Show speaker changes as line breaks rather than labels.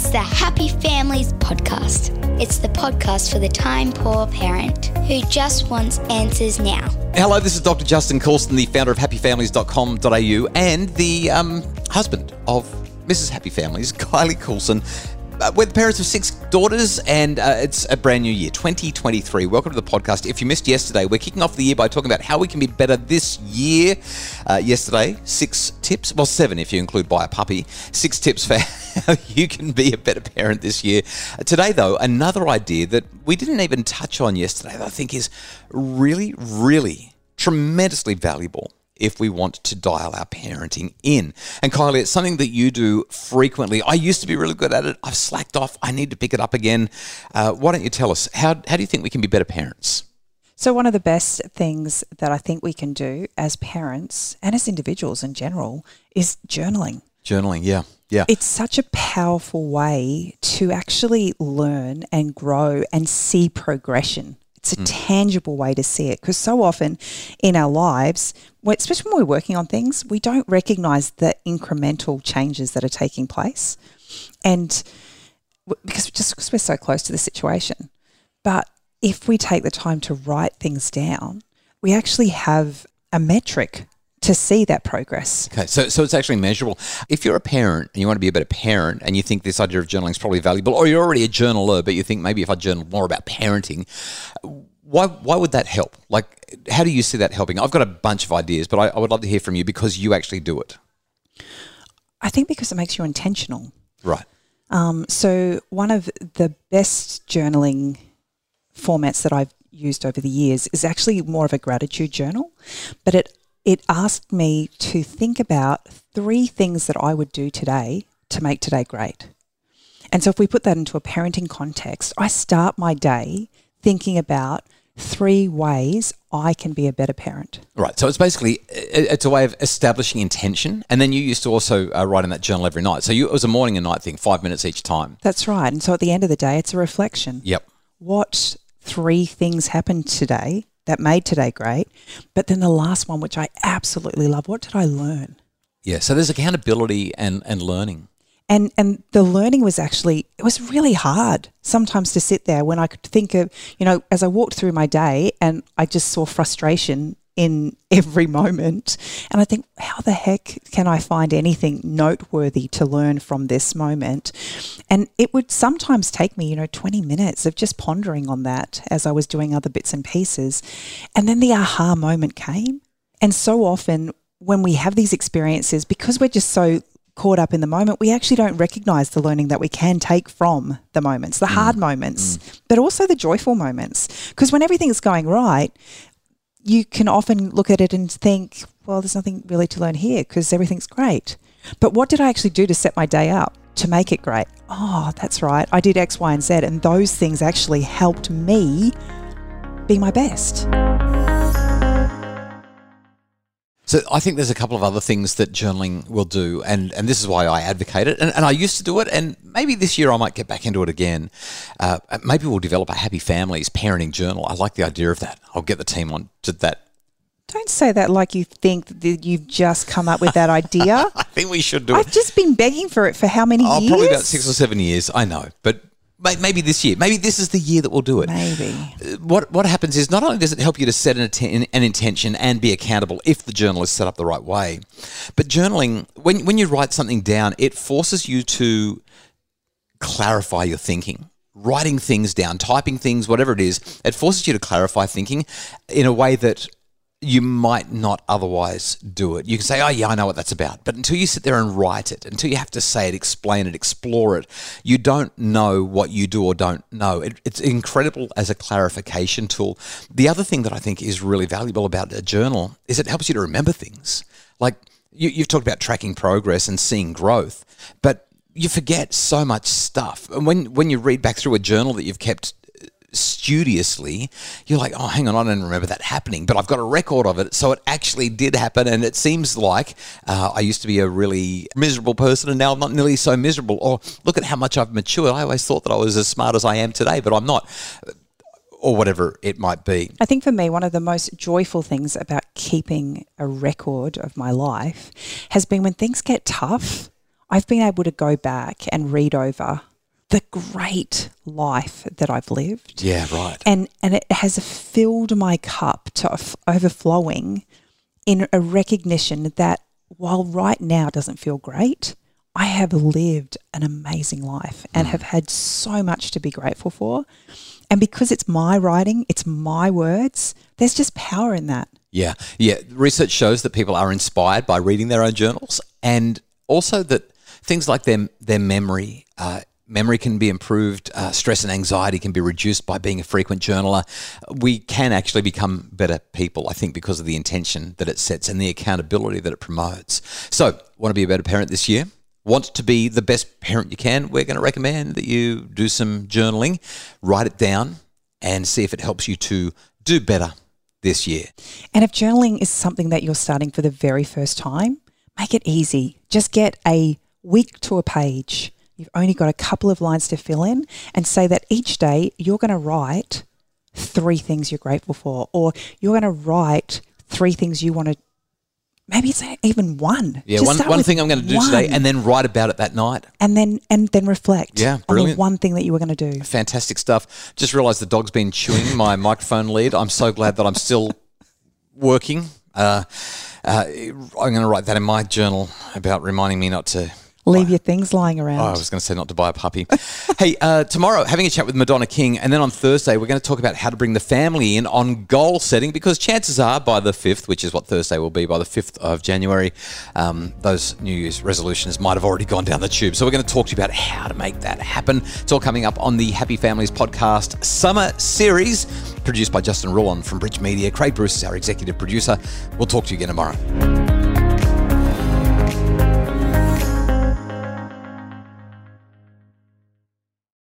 It's the Happy Families Podcast. It's the podcast for the time poor parent who just wants answers now.
Hello, this is Dr. Justin Coulson, the founder of happyfamilies.com.au and the um, husband of Mrs. Happy Families, Kylie Coulson. Uh, we're the parents of six daughters, and uh, it's a brand new year, 2023. Welcome to the podcast. If you missed yesterday, we're kicking off the year by talking about how we can be better this year. Uh, yesterday, six tips, well, seven if you include buy a puppy, six tips for how you can be a better parent this year. Uh, today, though, another idea that we didn't even touch on yesterday that I think is really, really tremendously valuable if we want to dial our parenting in. And Kylie, it's something that you do frequently. I used to be really good at it. I've slacked off. I need to pick it up again. Uh, why don't you tell us how, how do you think we can be better parents?
So, one of the best things that I think we can do as parents and as individuals in general is journaling.
Journaling, yeah. Yeah.
It's such a powerful way to actually learn and grow and see progression. It's a mm. tangible way to see it because so often in our lives, especially when we're working on things, we don't recognize the incremental changes that are taking place. And because just because we're so close to the situation. But if we take the time to write things down, we actually have a metric to see that progress.
Okay, so so it's actually measurable. If you're a parent and you want to be a better parent and you think this idea of journaling is probably valuable, or you're already a journaler, but you think maybe if I journal more about parenting, why why would that help? Like, how do you see that helping? I've got a bunch of ideas, but I, I would love to hear from you because you actually do it.
I think because it makes you intentional.
Right.
Um, so one of the best journaling formats that I've used over the years is actually more of a gratitude journal, but it it asked me to think about three things that I would do today to make today great. And so if we put that into a parenting context, I start my day thinking about three ways I can be a better parent.
Right. So it's basically it's a way of establishing intention, and then you used to also uh, write in that journal every night. So you, it was a morning and night thing, five minutes each time.
That's right. And so at the end of the day, it's a reflection.
Yep.
What three things happened today that made today great. But then the last one, which I absolutely love, what did I learn?
Yeah, so there's accountability and, and learning.
And and the learning was actually it was really hard sometimes to sit there when I could think of, you know, as I walked through my day and I just saw frustration in every moment. And I think, how the heck can I find anything noteworthy to learn from this moment? And it would sometimes take me, you know, 20 minutes of just pondering on that as I was doing other bits and pieces. And then the aha moment came. And so often when we have these experiences, because we're just so caught up in the moment, we actually don't recognize the learning that we can take from the moments, the mm. hard moments, mm. but also the joyful moments. Because when everything's going right, you can often look at it and think, well, there's nothing really to learn here because everything's great. But what did I actually do to set my day up to make it great? Oh, that's right. I did X, Y, and Z. And those things actually helped me be my best.
So I think there's a couple of other things that journaling will do, and, and this is why I advocate it. And, and I used to do it, and maybe this year I might get back into it again. Uh, maybe we'll develop a happy families parenting journal. I like the idea of that. I'll get the team on to that.
Don't say that like you think that you've just come up with that idea.
I think we should do
I've
it.
I've just been begging for it for how many
oh,
years?
Probably about six or seven years. I know, but maybe this year. Maybe this is the year that we'll do it.
Maybe.
Uh, what what happens is not only does it help you to set an, an intention and be accountable if the journal is set up the right way, but journaling when when you write something down, it forces you to clarify your thinking. Writing things down, typing things, whatever it is, it forces you to clarify thinking in a way that you might not otherwise do it. You can say, oh, yeah, I know what that's about. But until you sit there and write it, until you have to say it, explain it, explore it, you don't know what you do or don't know. It, it's incredible as a clarification tool. The other thing that I think is really valuable about a journal is it helps you to remember things. Like you, you've talked about tracking progress and seeing growth, but you forget so much stuff. And when, when you read back through a journal that you've kept studiously, you're like, oh, hang on, I don't remember that happening, but I've got a record of it. So it actually did happen. And it seems like uh, I used to be a really miserable person and now I'm not nearly so miserable. Or look at how much I've matured. I always thought that I was as smart as I am today, but I'm not. Or whatever it might be.
I think for me, one of the most joyful things about keeping a record of my life has been when things get tough. I've been able to go back and read over the great life that I've lived.
Yeah, right.
And and it has filled my cup to overflowing in a recognition that while right now doesn't feel great, I have lived an amazing life and have had so much to be grateful for. And because it's my writing, it's my words, there's just power in that.
Yeah, yeah. Research shows that people are inspired by reading their own journals, and also that things like their their memory. Uh, Memory can be improved, uh, stress and anxiety can be reduced by being a frequent journaler. We can actually become better people, I think, because of the intention that it sets and the accountability that it promotes. So, want to be a better parent this year? Want to be the best parent you can? We're going to recommend that you do some journaling, write it down, and see if it helps you to do better this year.
And if journaling is something that you're starting for the very first time, make it easy. Just get a week to a page. You've only got a couple of lines to fill in and say that each day you're going to write three things you're grateful for, or you're going to write three things you want to. Maybe it's even one.
Yeah,
Just
one, one thing I'm going to do today, and then write about it that night.
and then and then reflect.
Yeah,
on the
brilliant.
one thing that you were going to do.
Fantastic stuff. Just realised the dog's been chewing my microphone lead. I'm so glad that I'm still working. Uh, uh, I'm going to write that in my journal about reminding me not to
Leave your things lying around.
Oh, I was going to say not to buy a puppy. hey, uh, tomorrow, having a chat with Madonna King. And then on Thursday, we're going to talk about how to bring the family in on goal setting because chances are by the 5th, which is what Thursday will be, by the 5th of January, um, those New Year's resolutions might have already gone down the tube. So we're going to talk to you about how to make that happen. It's all coming up on the Happy Families podcast summer series, produced by Justin Rullon from Bridge Media. Craig Bruce is our executive producer. We'll talk to you again tomorrow.